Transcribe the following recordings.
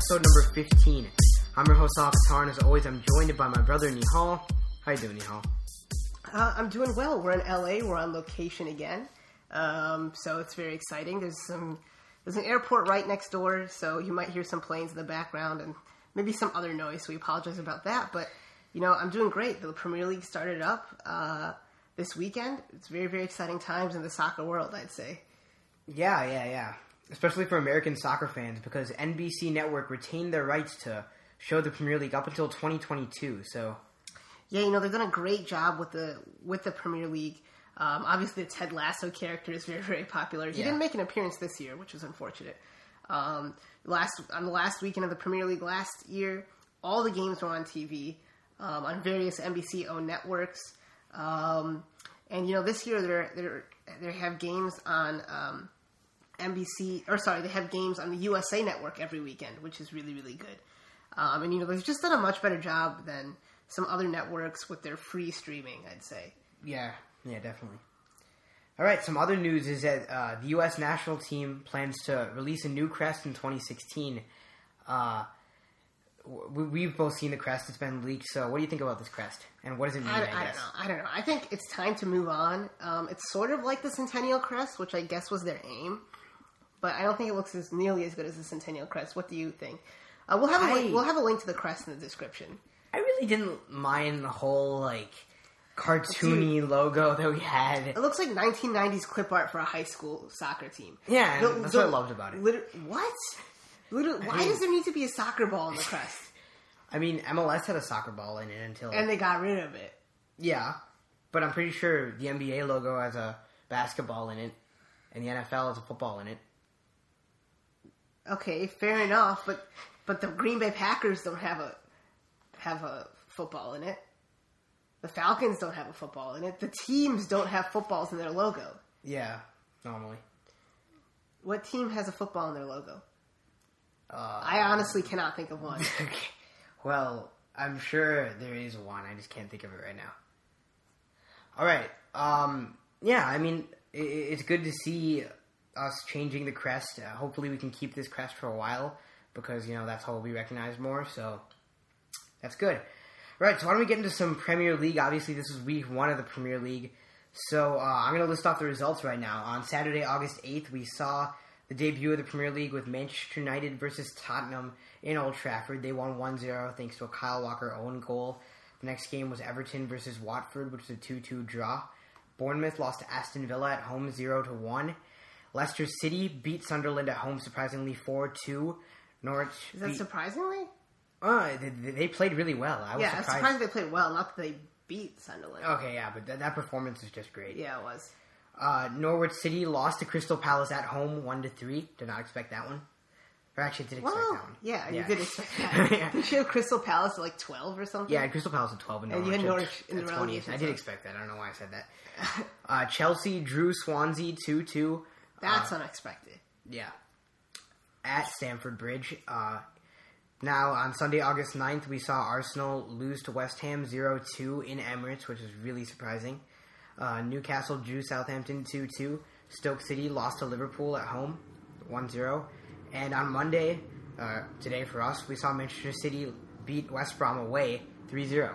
episode number 15. I'm your host, Al Qatar, and as always, I'm joined by my brother, Nihal. How you doing, Nihal? Uh, I'm doing well. We're in LA. We're on location again, um, so it's very exciting. There's some there's an airport right next door, so you might hear some planes in the background and maybe some other noise. So we apologize about that. But you know, I'm doing great. The Premier League started up uh, this weekend. It's very very exciting times in the soccer world. I'd say. Yeah, yeah, yeah. Especially for American soccer fans, because NBC Network retained their rights to show the Premier League up until 2022. So Yeah, you know they've done a great job with the with the Premier League. Um, obviously, the Ted Lasso character is very very popular. He Yeah. didn't make an appearance this year, which was unfortunate. Um, last on the last weekend of the Premier League last year, all the games were on TV um, on various NBC owned networks. Um, and you know this year they're they're they have games on um, NBC or sorry they have games on the USA Network every weekend, which is really really good. Um, and you know they've just done a much better job than some other networks with their free streaming. I'd say. Yeah, yeah, definitely. All right, some other news is that uh, the U.S. national team plans to release a new crest in 2016. Uh, we've both seen the crest; it's been leaked. So, what do you think about this crest, and what does it mean? I, I, I don't know. I don't know. I think it's time to move on. Um, it's sort of like the Centennial Crest, which I guess was their aim, but I don't think it looks as nearly as good as the Centennial Crest. What do you think? Uh, we'll have a link, we'll have a link to the crest in the description. I really didn't mind the whole like cartoony logo that we had. It looks like 1990s clip art for a high school soccer team. Yeah, The- that's the- what I loved about it. Liter- what? Liter- why mean- does there need to be a soccer ball on the crest? I mean, MLS had a soccer ball in it until and they got rid of it. yeah, but I'm pretty sure the NBA logo has a basketball in it, and the NFL has a football in it. Okay, fair enough, but but the Green Bay Packers don't have a have a football in it. The Falcons don't have a football in it. The teams don't have footballs in their logo. Yeah, normally. What team has a football in their logo? Uh, I honestly cannot think of one. Okay. Well, I'm sure there is one. I just can't think of it right now. All right. Um, yeah, I mean, i i- it's good to see us changing the crest. Uh, hopefully, we can keep this crest for a while because you know that's how we'll be recognized more. So that's good. Right. So why don't we get into some Premier League? Obviously, this is week one of the Premier League. So uh, I'm going to list off the results right now. On Saturday, August 8th, we saw the debut of the Premier League with Manchester United versus Tottenham in Old Trafford. They won 1-0 thanks to a Kyle Walker own goal. The next game was Everton versus Watford, which was a 2-2 draw. Bournemouth lost to Aston Villa at home 0-1. Leicester City beat Sunderland at home surprisingly 4-2. Norwich Is that beat, surprisingly? uh, they, they played really well. I was Yeah, I'm surprised. surprised they played well. Not that they beat Sunderland. Okay, yeah, but th- that performance is just great. Yeah, it was. Uh, Norwich City lost to Crystal Palace at home, one to three. Did not expect that one. Or actually, did expect Well, that one. yeah, you did expect that. Yeah. Did you have Crystal Palace at like 12 or something? Yeah, Crystal Palace at twelve and And you Norwich, had Norwich in the. I did expect that. I don't know why I said that. Uh, Chelsea drew Swansea two two. That's unexpected. Yeah, at Stamford Bridge. Uh, now on Sunday, August 9th, we saw Arsenal lose to West Ham 0-2 in Emirates, which is really surprising. Uh, Newcastle drew Southampton 2-2. Stoke City lost to Liverpool at home 1-0. And on Monday, uh, today for us, we saw Manchester City beat West Brom away 3-0.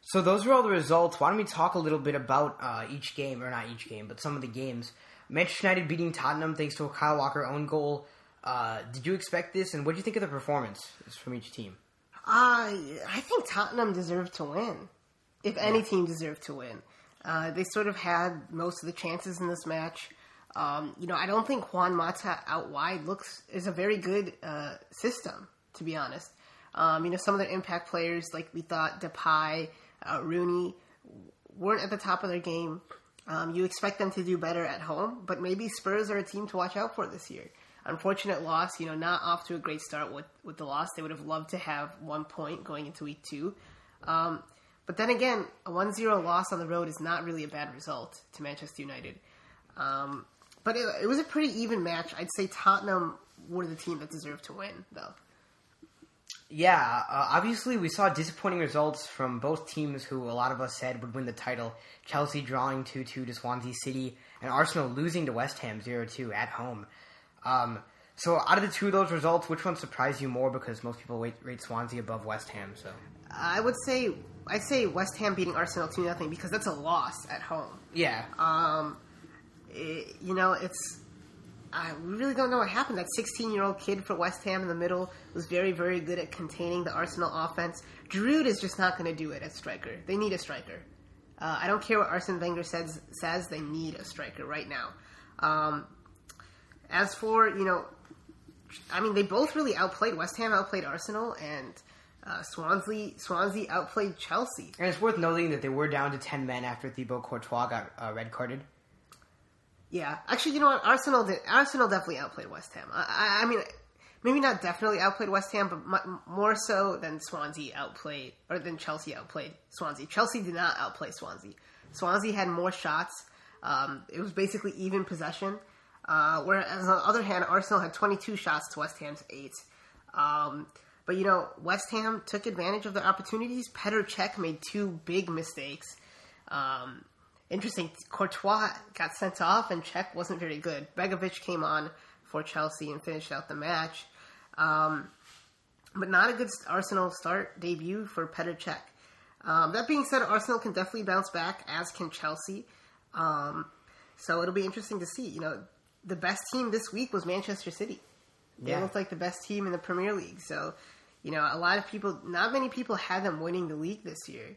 So those were all the results. Why don't we talk a little bit about uh, each game, or not each game, but some of the games. Manchester United beating Tottenham thanks to a Kyle Walker own goal. Uh, did you expect this, and what do you think of the performance from each team? Uh, I think Tottenham deserved to win. If any team deserved to win. Uh, they sort of had most of the chances in this match. Um, you know, I don't think Juan Mata out wide looks is a very good uh, system, to be honest. Um, you know, some of their impact players, like we thought Depay, uh, Rooney, weren't at the top of their game. Um, you expect them to do better at home, but maybe Spurs are a team to watch out for this year. Unfortunate loss, you know, not off to a great start with, with the loss. They would have loved to have one point going into week two. Um, but then again, a 1 0 loss on the road is not really a bad result to Manchester United. Um, but it, it was a pretty even match. I'd say Tottenham were the team that deserved to win, though. Yeah, uh, obviously we saw disappointing results from both teams who a lot of us said would win the title. Chelsea drawing 2-2 to Swansea City, and Arsenal losing to West Ham 0-2 at home. Um, so out of the two of those results, which one surprised you more? Because most people rate, rate Swansea above West Ham. So I would say I'd say West Ham beating Arsenal two nothing because that's a loss at home. yeah, Um, it- you know, it's I really don't know what happened. That 16 year old kid for West Ham in the middle was very, very good at containing the Arsenal offense. Giroud is just not going to do it at striker. They need a striker. Uh, I don't care what Arsene Wenger says. Says they need a striker right now. Um, as for you know, I mean, they both really outplayed West Ham, outplayed Arsenal, and uh, Swansea. Swansea outplayed Chelsea. and it's worth noting that they were down to ten men after Thibaut Courtois got uh, red carded. Yeah, actually, you know what? Arsenal did. Arsenal definitely outplayed West Ham. I, I, I mean, maybe not definitely outplayed West Ham, but mu- more so than Swansea outplayed or than Chelsea outplayed Swansea. Chelsea did not outplay Swansea. Swansea had more shots. Um, it was basically even possession. Uh, whereas on the other hand, Arsenal had 22 shots to West Ham's eight. Um, but you know, West Ham took advantage of their opportunities. Petr Cech made two big mistakes. Um, interesting. Courtois got sent off, and Cech wasn't very good. Begovic came on for Chelsea and finished out the match. Um, but not a good Arsenal start debut for Petr Cech. Um, that being said, Arsenal can definitely bounce back, as can Chelsea. Um, so it'll be interesting to see. You know, the best team this week was Manchester City. They Yeah. looked like the best team in the Premier League. So, you know, a lot of people, not many people had them winning the league this year.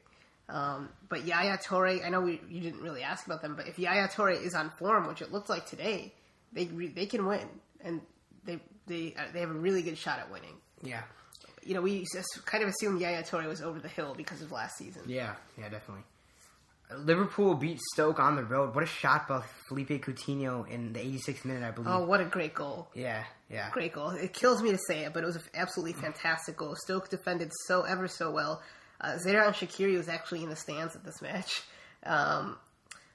Um, but Yaya Touré, I know we, you didn't really ask about them, but if Yaya Touré is on form, which it looked like today, they they can win, and they they uh, they have a really good shot at winning. Yeah, You know, we just kind of assumed Yaya Touré was over the hill because of last season. yeah, yeah, definitely. Liverpool beat Stoke on the road. What a shot by Felipe Coutinho in the 86th minute, I believe. Oh, what a great goal! Yeah, yeah. Great goal. It kills me to say it, but it was an absolutely fantastic goal. Stoke defended so ever so well. Uh, Xherdan Shaqiri was actually in the stands at this match. Um,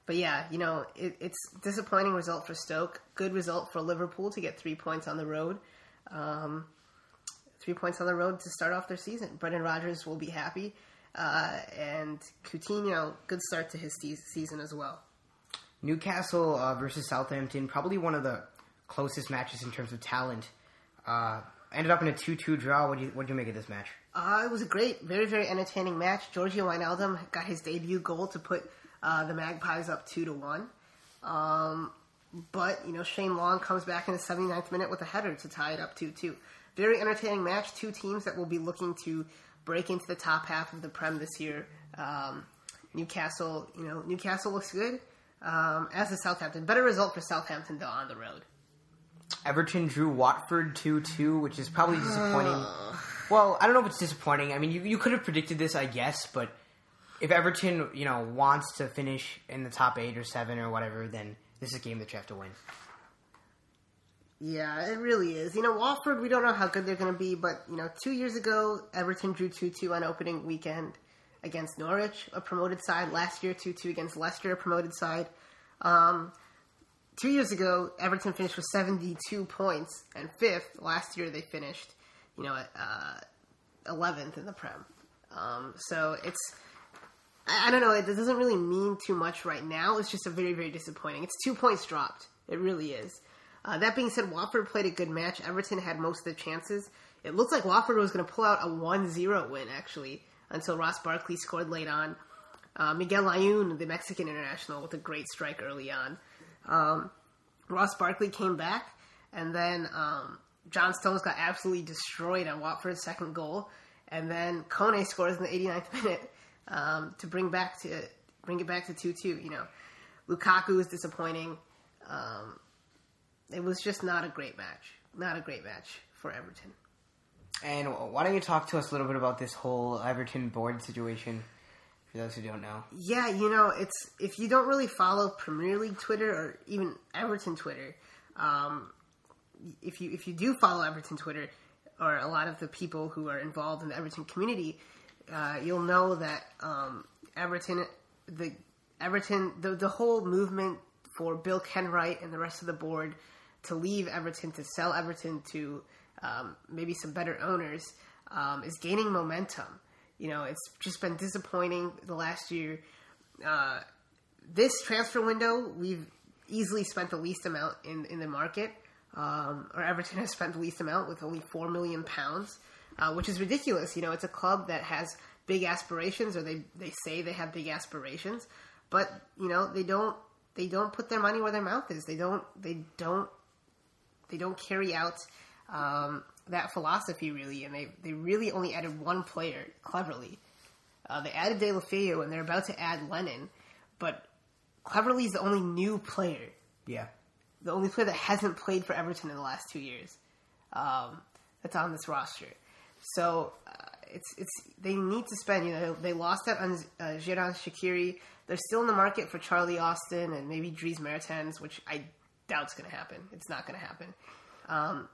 but yeah, you know, it, it's disappointing result for Stoke. Good result for Liverpool to get three points on the road. Um, three points on the road to start off their season. Brendan Rodgers will be happy. Uh, and Coutinho, good start to his se- season as well. Newcastle uh, versus Southampton, probably one of the closest matches in terms of talent. Uh, ended up in a 2-2 draw. What do you what do you make of this match? Uh, it was a great, very, very entertaining match. Giorgio Wijnaldum got his debut goal to put uh, the Magpies up two to one. Um, but you know, Shane Long comes back in the 79th minute with a header to tie it up two two. Very entertaining match. Two teams that will be looking to break into the top half of the Prem this year. Um, Newcastle, you know, Newcastle looks good. Um, as is Southampton. Better result for Southampton though on the road. Everton drew Watford 2-2, which is probably disappointing. Well, I don't know if it's disappointing. I mean, you, you could have predicted this, I guess, but if Everton, you know, wants to finish in the top 8 or 7 or whatever, then this is a game that you have to win. Yeah, it really is. You know, Watford, we don't know how good they're going to be, but, you know, two years ago, Everton drew 2 2 on opening weekend against Norwich, a promoted side. Last year, 2 2 against Leicester, a promoted side. Um, two years ago, Everton finished with 72 points and fifth. Last year, they finished, you know, uh, 11th in the Prem. Um, so it's. I I don't know. It doesn't really mean too much right now. It's just a very, very disappointing. It's two points dropped. It really is. Uh, that being said, Watford played a good match. Everton had most of the chances. It looked like Watford was going to pull out a 1-0 win, actually, until Ross Barkley scored late on. Uh, Miguel Layún, the Mexican international, with a great strike early on. Um, Ross Barkley came back, and then um, John Stones got absolutely destroyed on Watford's second goal, and then Kone scores in the 89th minute um, to bring back to bring it back to two two. You know, Lukaku is disappointing. Um, it was just not a great match. Not a great match for Everton. And why don't you talk to us a little bit about this whole Everton board situation, for those who don't know? Yeah, you know, it's if you don't really follow Premier League Twitter or even Everton Twitter, um, if you if you do follow Everton Twitter or a lot of the people who are involved in the Everton community, uh, you'll know that um, Everton, the Everton, the the whole movement for Bill Kenwright and the rest of the board to leave Everton to sell Everton to um, maybe some better owners um, is gaining momentum. You know, it's just been disappointing the last year. Uh, this transfer window, we've easily spent the least amount in in the market. Um, or Everton has spent the least amount with only four million pounds, uh, which is ridiculous. You know, it's a club that has big aspirations, or they they say they have big aspirations, but you know they don't they don't put their money where their mouth is. They don't they don't they don't carry out um, that philosophy really, and they they really only added one player Cleverley. Uh, they added Deulofeu, and they're about to add Lennon, but Cleverley is the only new player, Yeah. The only player that hasn't played for Everton in the last two years. Um, that's on this roster. So uh, it's it's they need to spend. You know, they lost that on uh, Xherdan Shaqiri. They're still in the market for Charlie Austin and maybe Dries Mertens, which I doubt's going to happen. It's not going to happen. Um,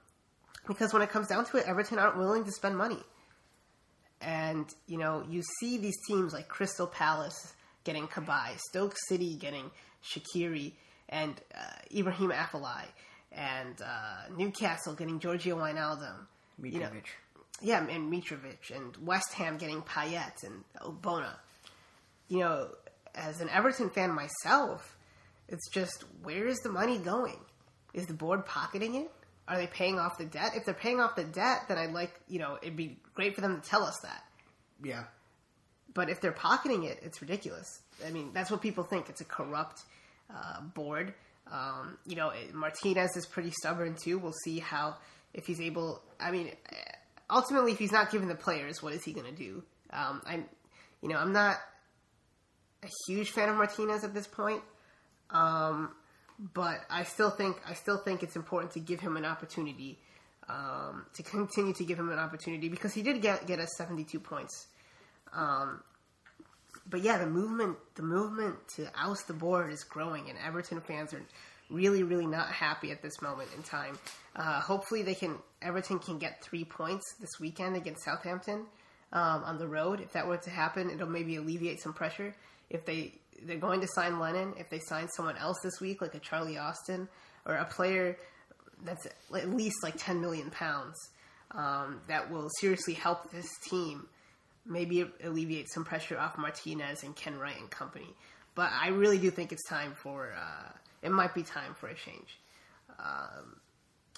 because when it comes down to it, Everton aren't willing to spend money. And, you know, you see these teams like Crystal Palace getting Cabaye, Stoke City getting Shaqiri, and uh, Ibrahim Afellay, and uh, Newcastle getting Giorgio Wijnaldum. Mitrovic. You know, yeah, and Mitrovic, and West Ham getting Payet and Obiang. You know, as an Everton fan myself, it's just where is the money going? Is the board pocketing it? Are they paying off the debt? If they're paying off the debt, then I'd like, you know, it'd be great for them to tell us that. yeah. But if they're pocketing it, it's ridiculous. I mean, that's what people think. It's a corrupt uh, board. Um, you know, Martinez is pretty stubborn too. We'll see how if he's able. I mean, ultimately, if he's not given the players, what is he going to do? Um, I'm, you know, I'm not a huge fan of Martinez at this point. Um, but I still think I still think it's important to give him an opportunity um, to continue to give him an opportunity because he did get get us 72 points. Um, but yeah, the movement the movement to oust the board is growing, and Everton fans are really really not happy at this moment in time. Uh, hopefully, they can Everton can get three points this weekend against Southampton um, on the road. If that were to happen, it'll maybe alleviate some pressure. If they they're going to sign Lennon, if they sign someone else this week, like a Charlie Austin or a player that's at least like 10 million pounds, um, that will seriously help this team. Maybe alleviate some pressure off Martinez and Kenwright and company. But I really do think it's time for, uh, it might be time for a change. Um,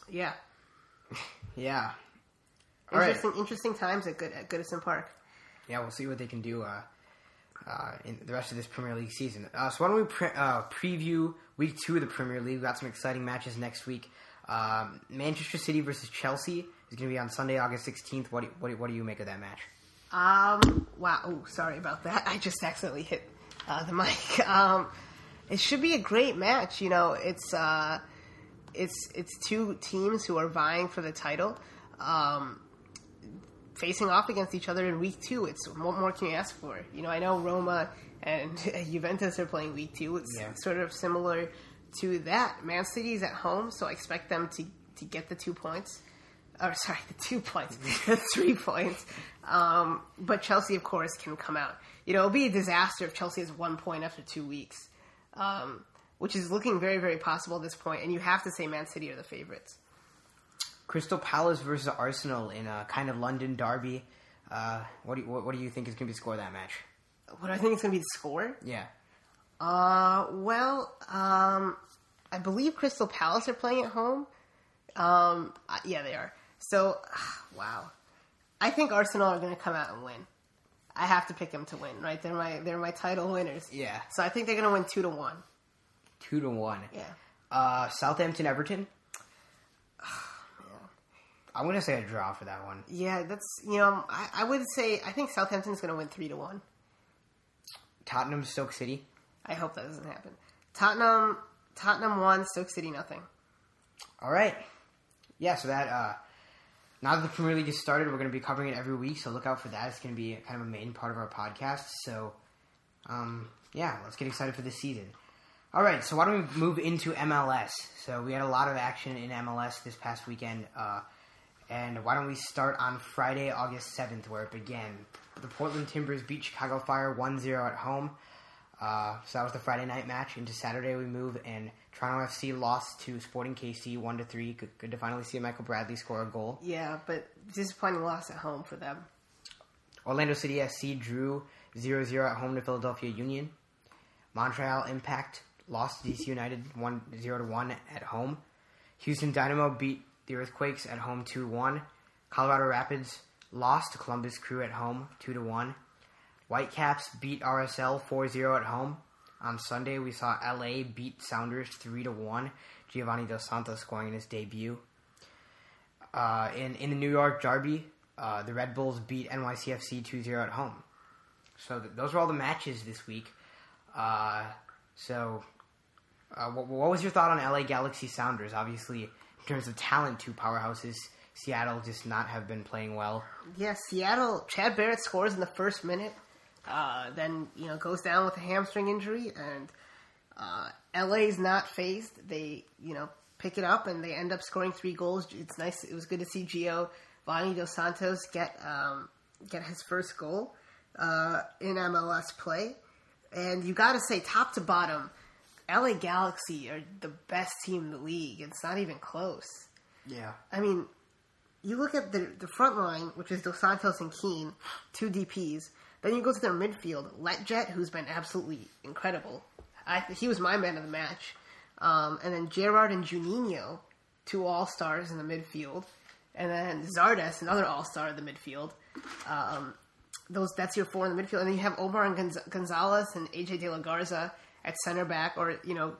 yeah. Yeah. All right. Interesting, interesting times at, Good, at Goodison Park. Yeah, we'll see what they can do uh, uh, in the rest of this Premier League season. Uh, so why don't we pre- uh, preview week two of the Premier League? We've got some exciting matches next week. Um, Manchester City versus Chelsea is going to be on Sunday, August 16th. What do, what, do, what do you make of that match? Um. Wow. Oh, sorry about that. I just accidentally hit uh, the mic. Um, it should be a great match. You know, it's uh, it's it's two teams who are vying for the title, um, facing off against each other in week two. It's what more can you ask for? You know, I know Roma and Juventus are playing week two. It's Yeah. sort of similar to that. Man City's at home, so I expect them to to get the two points or sorry, the two points, the three points. Um, but Chelsea, of course, can come out. You know, it'll be a disaster if Chelsea has one point after two weeks, um, which is looking very, very possible at this point. And you have to say Man City are the favorites. Crystal Palace versus Arsenal in a kind of London derby. Uh, what, do you, what, what do you think is going to be the score of that match? What do I think is going to be the score? Yeah. Uh, well, um, I believe Crystal Palace are playing at home. Um, yeah, they are. So, wow, I think Arsenal are going to come out and win. I have to pick them to win, right? They're my they're my title winners. Yeah. So I think they're going to win two to one. Two to one. Yeah. Uh, Southampton Everton. I'm going to say a draw for that one. Yeah, that's you know I, I would say I think Southampton's going to win three to one. Tottenham Stoke City. I hope that doesn't happen. Tottenham Tottenham one, Stoke City nothing. All right. Yeah, so that uh, now that the Premier League has started, we're going to be covering it every week. So look out for that. It's going to be kind of a main part of our podcast. So, um, yeah, let's get excited for this season. All right, so why don't we move into MLS? So we had a lot of action in MLS this past weekend, uh, and why don't we start on Friday, August seventh, where it began. The Portland Timbers beat Chicago Fire 1-0 at home. Uh, so that was the Friday night match. Into Saturday we move, and Toronto FC lost to Sporting KC one to three. Good, good to finally see Michael Bradley score a goal. Yeah, but disappointing loss at home for them. Orlando City FC drew 0-0 at home to Philadelphia Union. Montreal Impact lost to DC United 1 0 1 at home. Houston Dynamo beat the Earthquakes at home 2 1. Colorado Rapids lost to Columbus Crew at home 2 1. Whitecaps beat RSL 4 0 at home. On Sunday, we saw LA beat Sounders 3 to 1. Giovani Dos Santos scoring in his debut. Uh, in, in the New York Derby, uh, the Red Bulls beat NYCFC 2 0 at home. So th- those were all the matches this week. Uh, so, uh, what, what was your thought on LA Galaxy Sounders? Obviously, in terms of talent, two powerhouses. Seattle just not have been playing well. Yeah, Seattle. Chad Barrett scores in the first minute, uh, then you know goes down with a hamstring injury, and uh, LA's not phased. They you know pick it up and they end up scoring three goals. It's nice. It was good to see Gio Vani dos Santos get um, get his first goal uh, in MLS play, and you got to say top to bottom, LA Galaxy are the best team in the league. It's not even close. Yeah. I mean, you look at the the front line, which is Dos Santos and Keane, two DPs. Then you go to their midfield, Lletget, who's been absolutely incredible. I he was my man of the match. Um, and then Gerrard and Juninho, two all stars in the midfield, and then Zardes, another all star in the midfield. Um, those that's your four in the midfield, and then you have Omar and Gonz- Gonzalez and AJ De La Garza at center back, or you know,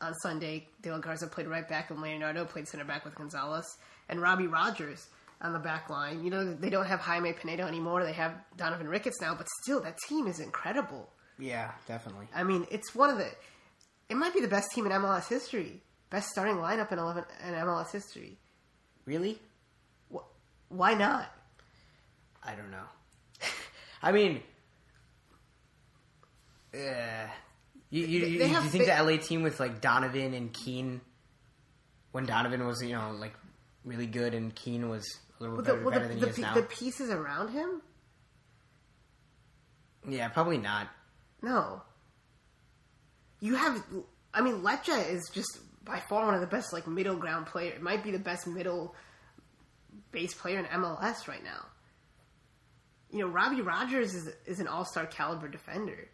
on Sunday De La Garza played right back, and Leonardo played center back with Gonzalez, and Robbie Rogers on the back line. You know, they don't have Jaime Penedo anymore; they have Donovan Ricketts now, but still, that team is incredible. Yeah, definitely. I mean, it's one of the. It might be the best team in MLS history. Best starting lineup in eleven in MLS history. Really? Wh- Why not? I don't know. I mean, yeah. you, you, you, you think they- the LA team with like Donovan and Keane, when Donovan was you know like really good and Keane was a little Well, bit the, better, well, better the, than the, he is now? the pieces around him? yeah, probably not. No. You have. I mean, Lecce is just by far one of the best like middle ground player. It might be the best middle base player in MLS right now. You know, Robbie Rogers is is an all star caliber defender.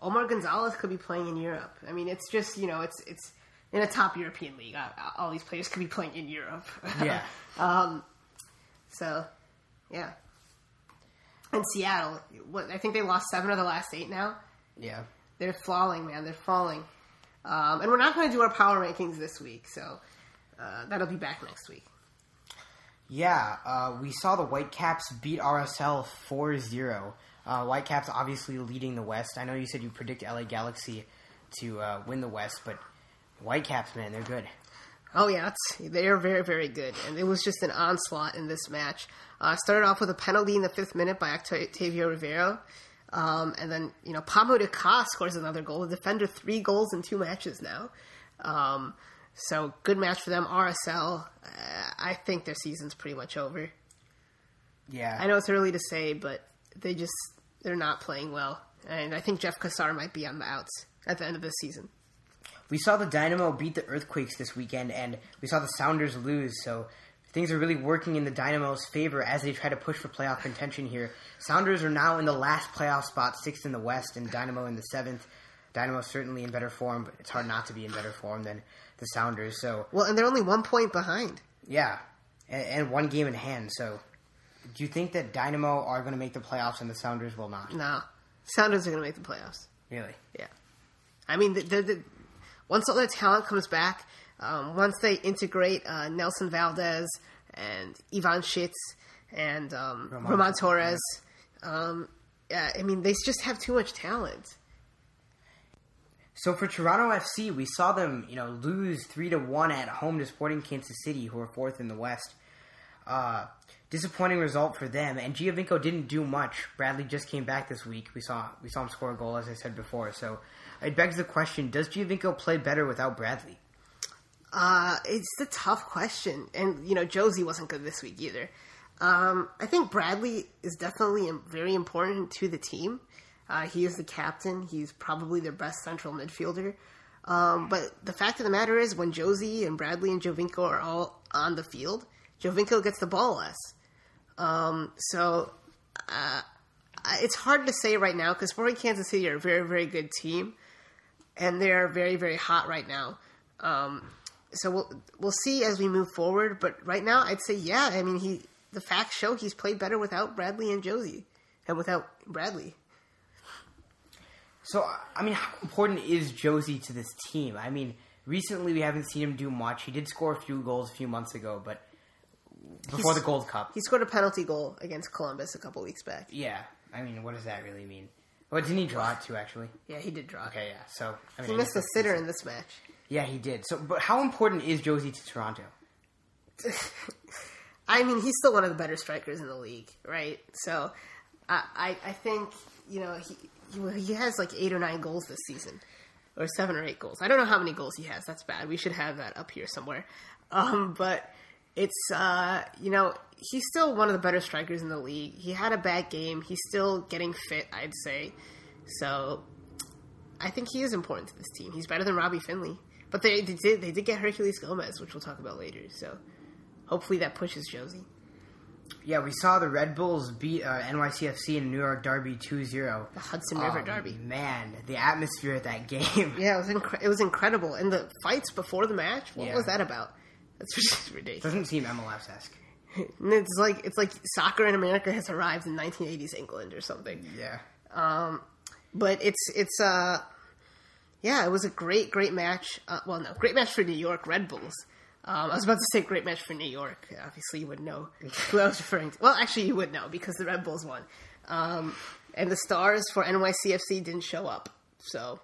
Omar Gonzalez could be playing in Europe. I mean, it's just you know, it's it's in a top European league. All these players could be playing in Europe. Yeah. um. So, yeah. And Seattle, what I think they lost seven of the last eight now. Yeah. They're falling, man. They're falling. Um, and we're not going to do our power rankings this week, so uh, that'll be back next week. Yeah, uh, we saw the Whitecaps beat RSL 4-0. Uh, Whitecaps obviously leading the West. I know you said you predict LA Galaxy to uh, win the West, but Whitecaps, man, they're good. Oh yeah, they are very, very good, and it was just an onslaught in this match. Uh, started off with a penalty in the fifth minute by Octavio Rivero, um, and then you know Pa Modou Kah scores another goal. The defender three goals in two matches now, um, so good match for them. RSL, uh, I think their season's pretty much over. Yeah. I know it's early to say, but they just they're not playing well, and I think Jeff Cassar might be on the outs at the end of this season. We saw the Dynamo beat the Earthquakes this weekend, and we saw the Sounders lose. So things are really working in the Dynamo's favor as they try to push for playoff contention here. Sounders are now in the last playoff spot, sixth in the West, and Dynamo in the seventh. Dynamo certainly in better form, but it's hard not to be in better form than the Sounders. So Well, and they're only one point behind. yeah, and, and one game in hand. So do you think that Dynamo are going to make the playoffs and the Sounders will not? No, Sounders are going to make the playoffs. Really? Yeah, I mean, the, the, the, once all their talent comes back, um, once they integrate uh, Nelson Valdez and Ivanschitz and um, Roman- Roman Torres, um, yeah, I mean, they just have too much talent. So for Toronto FC, we saw them, you know, lose three to one at home to Sporting Kansas City, who are fourth in the West. Uh, disappointing result for them. And Giovinco didn't do much. Bradley just came back this week. We saw we saw him score a goal, as I said before. So it begs the question: Does Giovinco play better without Bradley? Uh, it's a tough question, and you know Jozy wasn't good this week either. Um, I think Bradley is definitely very important to the team. Uh, he is the captain. He's probably their best central midfielder. Um, but the fact of the matter is, when Jozy and Bradley and Giovinco are all on the field, Giovinco gets the ball less. Um, so uh, it's hard to say right now because Sporting Kansas City are a very, very good team, and they're very, very hot right now. Um, so we'll we'll see as we move forward. But right now, I'd say yeah. I mean, he the facts show he's played better without Bradley and Jozy, and without Bradley. So, I mean, how important is Jozy to this team? I mean, recently we haven't seen him do much. He did score a few goals a few months ago, but before He's- the Gold Cup. He scored a penalty goal against Columbus a couple weeks back. Yeah, I mean, what does that really mean? Well, didn't he draw it too, actually? Yeah, he did draw. Okay, yeah. So, I mean, He I missed guess a that's- sitter in this match. Yeah, he did. So, but how important is Jozy to Toronto? I mean, he's still one of the better strikers in the league, right? So, I I, I think you know he, he he has like eight or nine goals this season, or seven or eight goals. I don't know how many goals he has. That's bad. We should have that up here somewhere. Um, but it's uh, you know he's still one of the better strikers in the league. He had a bad game. He's still getting fit, I'd say. So, I think he is important to this team. He's better than Robbie Findley. But they, they did they did get Herculez Gomez, which we'll talk about later. So hopefully that pushes Jozy. Yeah, we saw the Red Bulls beat uh, NYCFC in a New York Derby 2-0. The Hudson River Um, Derby. Man, the atmosphere at that game. Yeah, it was incre- it was incredible. And the fights before the match, what Yeah. was that about? That's just ridiculous. Doesn't seem MLS esque. It's like it's like soccer in America has arrived in 1980s England or something. Yeah. But it's it's uh yeah, it was a great great match. Uh, well, no, great match for New York Red Bulls. Um, I was about to say great match for New York. Obviously, you would know who I was referring to. Well, actually, you would know because the Red Bulls won, um, and the stars for NYCFC didn't show up. So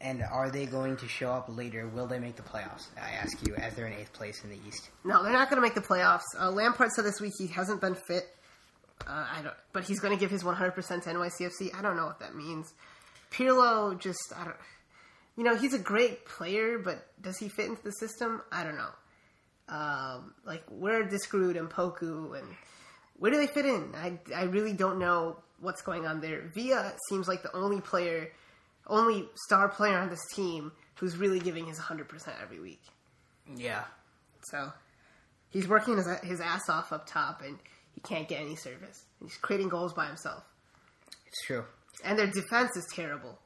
And are they going to show up later? Will they make the playoffs? I ask you, as they're in eighth place in the East. No, they're not going to make the playoffs. Uh, Lampard said this week he hasn't been fit. Uh, I don't, but he's going to give his 100% to NYCFC. I don't know what that means. Pirlo just, I don't, you know, he's a great player, but does he fit into the system? I don't know. Um, like where are Diskerud and Poku and where do they fit in? I, I really don't know what's going on there. Villa seems like the only player, only star player on this team who's really giving his 100% every week. Yeah. So he's working his, his ass off up top, and he can't get any service. He's creating goals by himself, It's true. and their defense is terrible.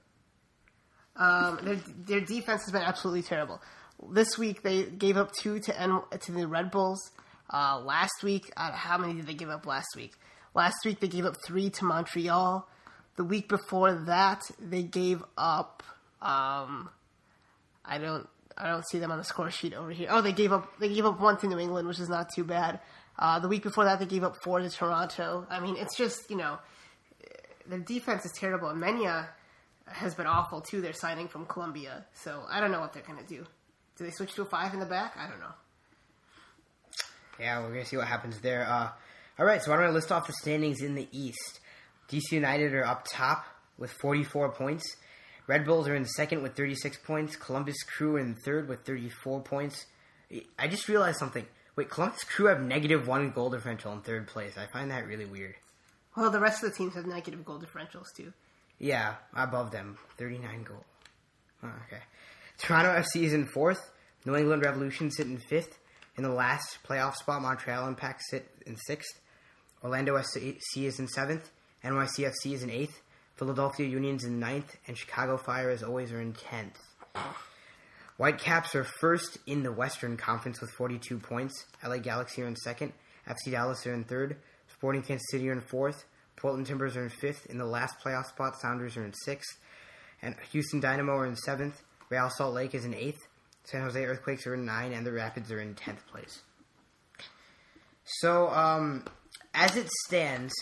Um, their their defense has been absolutely terrible. This week they gave up two to N, to the Red Bulls. Uh, last week, uh, how many did they give up last week? Last week they gave up three to Montreal. The week before that they gave up. Um, I don't I don't see them on the score sheet over here. Oh, they gave up they gave up one to New England, which is not too bad. Uh, the week before that, they gave up four to Toronto. I mean, it's just you know their defense is terrible. And Mena has been awful too. They're signing from Colombia, so I don't know what they're gonna do. Do they switch to a five in the back? I don't know. Yeah, we're gonna see what happens there. Uh, all right, so why don't I list off the standings in the East? DC United are up top with 44 points. Red Bulls are in second with 36 points. Columbus Crew are in third with 34 points. I just realized something. Wait, Columbus Crew have negative one goal differential in third place. I find that really weird. Well, the rest of the teams have negative goal differentials too. Yeah, above them, 39 goal. Oh, okay. Toronto FC is in fourth. New England Revolution sit in fifth. In the last playoff spot, Montreal Impact sit in sixth. Orlando SC is in seventh. NYCFC is in eighth. Philadelphia Union's in ninth. And Chicago Fire, as always, are in tenth. Whitecaps are first in the Western Conference with 42 points. LA Galaxy are in second. FC Dallas are in third. Sporting Kansas City are in fourth. Portland Timbers are in fifth. In the last playoff spot, Sounders are in sixth. And Houston Dynamo are in seventh. Real Salt Lake is in eighth. San Jose Earthquakes are in nine. And the Rapids are in tenth place. So, um, as it stands,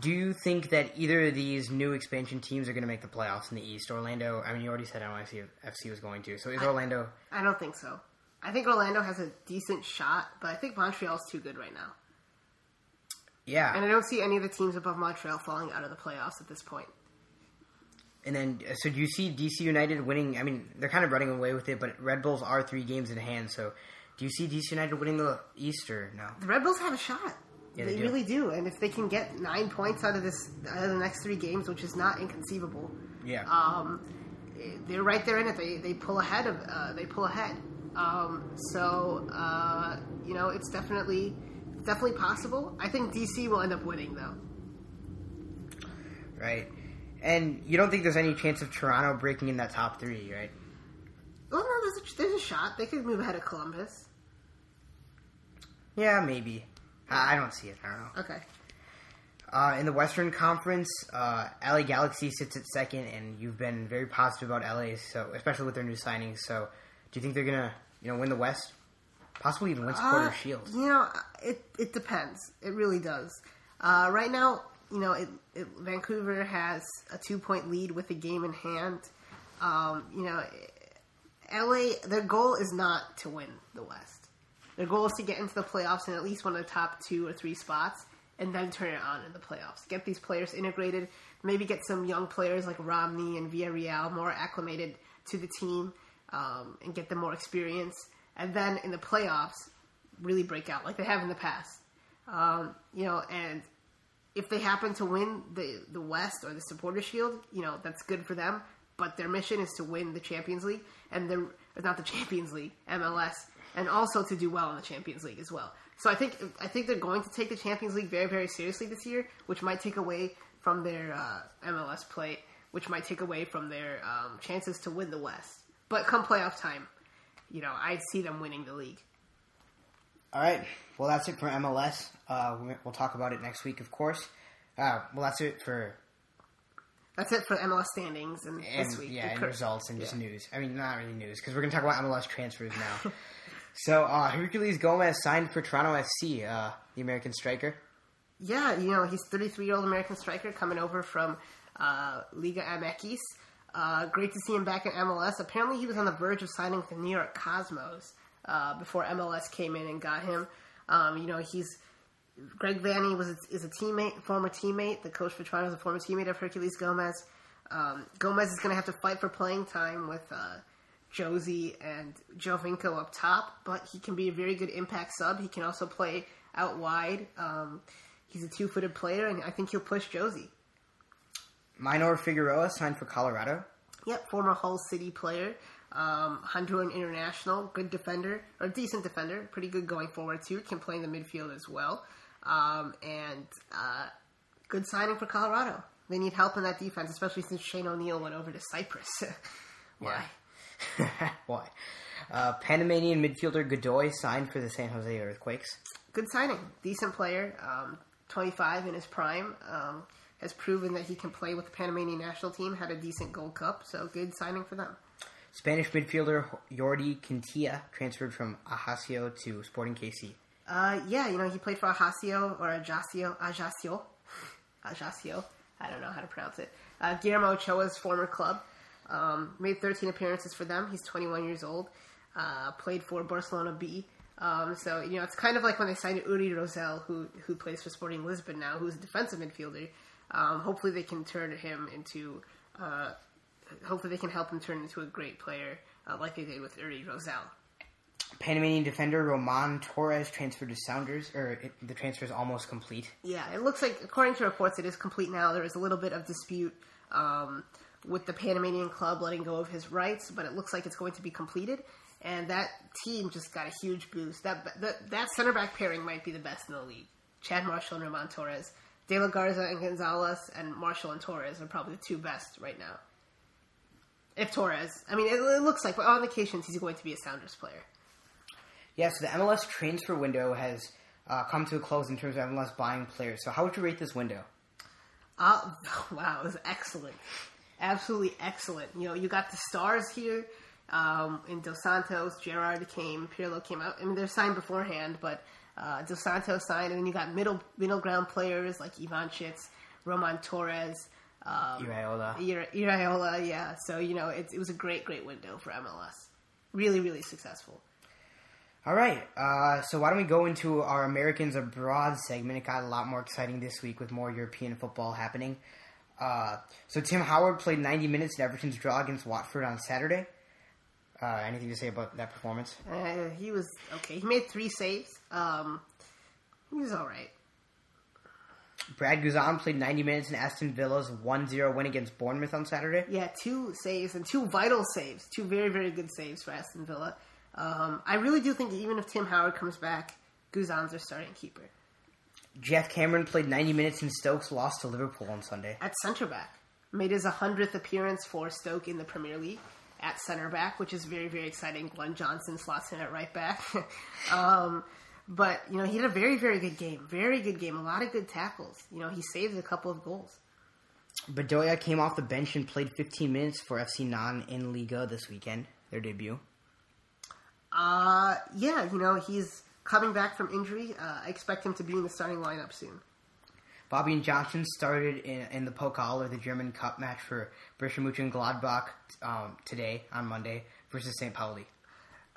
do you think that either of these new expansion teams are going to make the playoffs in the East? Orlando, I mean, you already said NYCFC was going to. So is Orlando. I don't think so. I think Orlando has a decent shot, but I think Montreal's too good right now. Yeah. And I don't see any of the teams above Montreal falling out of the playoffs at this point. And then, uh, so do you see DC United winning? I mean, they're kind of running away with it, but Red Bulls are three games in hand. So, do you see DC United winning the East or no? The Red Bulls have a shot. Yeah, they they do. really do. And if they can get nine points out of this out of the next three games, which is not inconceivable, Yeah. um, they're right there in it. They they pull ahead of uh, they pull ahead. Um, so uh, you know it's definitely definitely possible. I think DC will end up winning though. right. And you don't think there's any chance of Toronto breaking in that top three, right? Oh no, there's a, there's a shot. They could move ahead of Columbus. Yeah, maybe. I, don't see it. I don't know. Okay. Uh, in the Western Conference, uh, LA Galaxy sits at second, and you've been very positive about LA, so especially with their new signings. So, do you think they're gonna, you know, win the West? Possibly even win Supporter Uh, Shield. You know, it it depends. It really does. Uh, right now, you know, it, it, Vancouver has a two point lead with a game in hand. Um, you know, LA, their goal is not to win the West. Their goal is to get into the playoffs in at least one of the top two or three spots, and then turn it on in the playoffs. Get these players integrated. Maybe get some young players like Romney and Villarreal more acclimated to the team, um, and get them more experience. And then in the playoffs, really break out like they have in the past. Um, you know, and if they happen to win the the West or the Supporter Shield, you know that's good for them. But their mission is to win the Champions League and the not the Champions League, MLS, and also to do well in the Champions League as well. So I think I think they're going to take the Champions League very very seriously this year, which might take away from their uh, MLS play, which might take away from their um, chances to win the West. But come playoff time, you know I see them winning the league. All right. Well, that's it for MLS. Uh, we- we'll talk about it next week, of course. Uh, well, that's it for That's it for MLS standings and, and this week. yeah, and results and just yeah. news. I mean, not really news because we're gonna talk about MLS transfers now. so, uh, Herculez Gomez signed for Toronto FC, uh, the American striker. Yeah, you know, he's 33 year old American striker coming over from uh, Liga MX. Uh, great to see him back in MLS. Apparently, he was on the verge of signing with the New York Cosmos uh, before MLS came in and got him. Um, you know, he's Greg Vanney was a, is a teammate, former teammate. The coach for Toronto is a former teammate of Herculez Gomez. Um, Gomez is going to have to fight for playing time with uh, Jozy and Giovinco up top, but he can be a very good impact sub. He can also play out wide. Um, he's a two footed player, and I think he'll push Jozy. Maynor Figueroa signed for Colorado. Yep, former Hull City player, um, Honduran international, good defender or decent defender, pretty good going forward too. Can play in the midfield as well, um, and uh, good signing for Colorado. They need help in that defense, especially since Shane O'Neill went over to Cyprus. Why? Why? Uh, Panamanian midfielder Godoy signed for the San Jose Earthquakes. Good signing, decent player, um, 25 in his prime. Um, has proven that he can play with the Panamanian national team. Had a decent Gold Cup, so good signing for them. Spanish midfielder Jordi Quintilla transferred from Ajaccio to Sporting KC. Uh, yeah, you know, he played for Ajaccio or Ajaccio, Ajaccio, Ajaccio. I don't know how to pronounce it. Uh, Guillermo Ochoa's former club. Um, made 13 appearances for them. He's 21 years old. Uh, played for Barcelona B. Um, so you know, it's kind of like when they signed Uri Rosell, who who plays for Sporting Lisbon now, who's a defensive midfielder. Um, hopefully, they can turn him into. Uh, hopefully, they can help him turn into a great player, uh, like they did with Uri Rosell. Panamanian defender Roman Torres transferred to Sounders, or it, the transfer is almost complete. Yeah, it looks like, according to reports, it is complete now. There is a little bit of dispute um, with the Panamanian club letting go of his rights, but it looks like it's going to be completed. And that team just got a huge boost. That that, that center back pairing might be the best in the league. Chad Marshall and Roman Torres. De La Garza and Gonzalez, and Marshall and Torres are probably the two best right now. If Torres, I mean, it, it looks like, but on occasions, he's going to be a Sounders player. Yeah, so the MLS transfer window has uh, come to a close in terms of MLS buying players. So how would you rate this window? Uh, wow, it was excellent. Absolutely excellent. You know, you got the stars here. Um, in Dos Santos, Gerrard came, Pirlo came out. I mean, they're signed beforehand, but uh, Dos Santos signed, and then you got middle middle ground players like Ivanschitz, Roman Torres, um, Iraola. Ira- Iraola. Yeah, so you know, it, it was a great, great window for MLS. Really, really successful. All right, uh, so why don't we go into our Americans Abroad segment? It got a lot more exciting this week with more European football happening. Uh, so Tim Howard played 90 minutes in Everton's draw against Watford on Saturday. Uh, anything to say about that performance? Uh, he was okay. He made three saves. Um, he was all right. Brad Guzan played 90 minutes in Aston Villa's 1-0 win against Bournemouth on Saturday. Yeah, two saves and two vital saves. Two very, very good saves for Aston Villa. Um, I really do think even if Tim Howard comes back, Guzan's their starting keeper. Geoff Cameron played 90 minutes and Stoke's lost to Liverpool on Sunday. At centre back, made his 100th appearance for Stoke in the Premier League, at center back, which is very, very exciting. Glenn Johnson slots in at right back. um, but, you know, he had a very, very good game. Very good game. A lot of good tackles. You know, he saved a couple of goals. Bedoya came off the bench and played 15 minutes for FC Nantes in Liga this weekend, their debut. Uh, yeah, you know, he's coming back from injury. Uh, I expect him to be in the starting lineup soon. Fabian Johnson started in, in the Pokal or the German Cup match for Borussia Mönchengladbach um, today on Monday versus St. Pauli.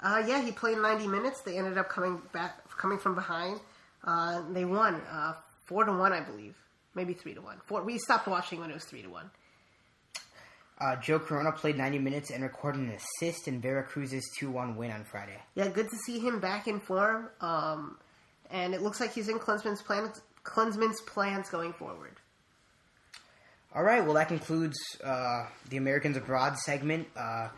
Uh, yeah, he played 90 minutes. They ended up coming back, coming from behind. Uh, they won uh, four to one, I believe, maybe three to one. Four, we stopped watching when it was three to one. Uh, Joe Corona played 90 minutes and recorded an assist in Veracruz's 2-1 win on Friday. Yeah, good to see him back in form. Um, and it looks like he's in Klinsmann's plans, Klinsmann's plans going forward. All right, well that concludes uh, the Americans Abroad segment. Uh,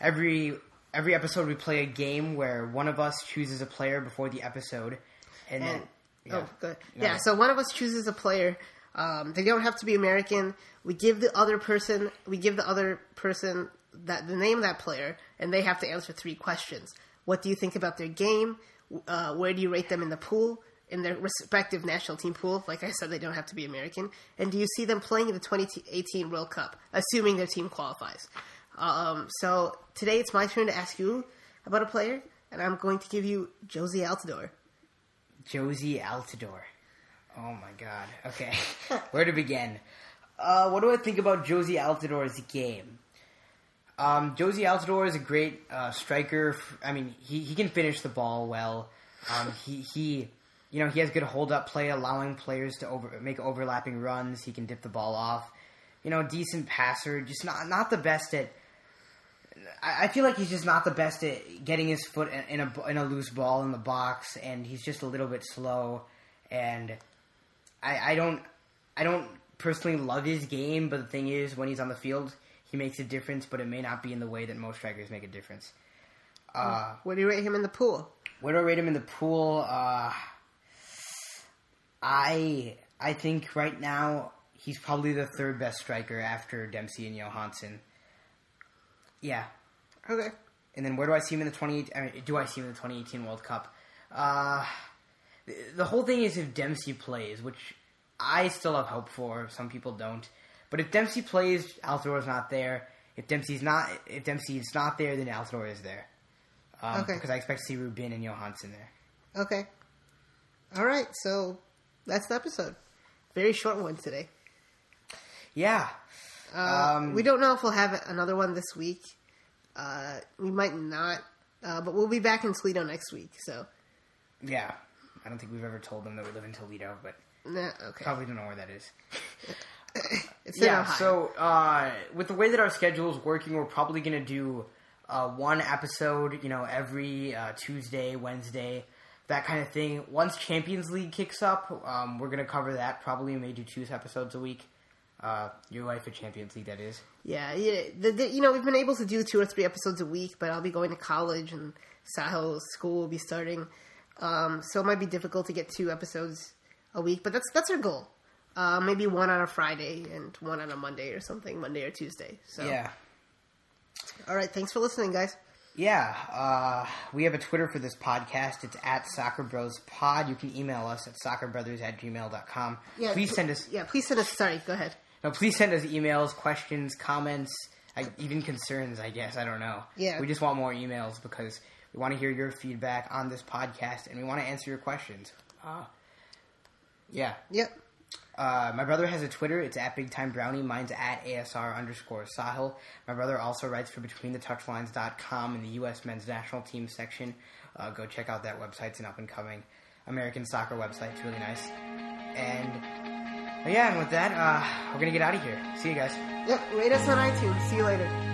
every every episode we play a game where one of us chooses a player before the episode, and, And, then yeah. Oh, good. No. Yeah, so one of us chooses a player. Um, they don't have to be American. We give the other person, we give the other person that the name of that player, and they have to answer three questions. What do you think about their game? Uh, where do you rate them in the pool? In their respective national team pool, like I said, they don't have to be American. And do you see them playing in the 2018 World Cup, assuming their team qualifies? Um, so today it's my turn to ask you about a player, and I'm going to give you Jozy Altidore. Jozy Altidore. Oh my god. Okay. Where to begin? Uh, what do I think about Jozy Altidore's game? Um, Jozy Altidore is a great uh, striker. I mean, he, he can finish the ball well. Um, he, he, you know, he has good hold up play, allowing players to over, make overlapping runs. He can dip the ball off. You know, decent passer. Just not not the best at. I I feel like he's just not the best at getting his foot in- in a in a loose ball in the box, and he's just a little bit slow. And I, I don't I don't personally love his game, but the thing is, when he's on the field, he makes a difference. But it may not be in the way that most strikers make a difference. Uh, Where do you rate him in the pool? where do I rate him in the pool? Uh, I I think right now he's probably the third best striker after Dempsey and Jóhannsson. Yeah, Okay. and then where do I see him in the 20? I mean, do I see him in the 2018 World Cup? Uh, the, whole thing is if Dempsey plays, which I still have hope for. Some people don't. But if Dempsey plays, Altidore's not there. If Dempsey's not, if Dempsey's not there, then Altidore is there. Um, Okay. Because I expect to see Rubin and Jóhannsson there. Okay. All right. So that's the episode. Very short one today. Yeah. Uh, Um, we don't know if we'll have another one this week. Uh, we might not, uh, but we'll be back in Toledo next week. So, Yeah. I don't think we've ever told them that we live in Toledo, but okay. probably don't know where that is. It's yeah, so uh, with the way that our schedule is working, we're probably going to do uh, one episode, you know, every uh, Tuesday, Wednesday, that kind of thing. Once Champions League kicks up, um, we're going to cover that. Probably may do two episodes a week. Uh, your life at Champions League, that is. Yeah, yeah. The, the, you know, we've been able to do two or three episodes a week, but I'll be going to college and Sahil school will be starting, um, so it might be difficult to get two episodes a week. But that's that's our goal. Uh, maybe one on a Friday and one on a Monday or something, Monday or Tuesday. So, Yeah. all right. Thanks for listening, guys. Yeah, uh, we have a Twitter for this podcast. It's at Soccer Bros Pod. You can email us at soccerbrothers at gmail.com. Yeah, please pl- send us Yeah, please send us. Sorry, go ahead. No, please send us emails, questions, comments, I, even concerns. I guess I don't know. Yeah. we just want more emails because we want to hear your feedback on this podcast and we want to answer your questions. Uh, yeah, Yep. uh, my brother has a Twitter. It's at Big Time Brownie. Mine's at ASR underscore Sahil. My brother also writes for BetweenTheTouchlines.com in the U.S. men's national team section. Uh, go check out that website. It's an up and coming American soccer website. It's really nice. And yeah, and with that, uh, we're gonna get out of here. See you guys. Yep. Rate us on iTunes. See you later.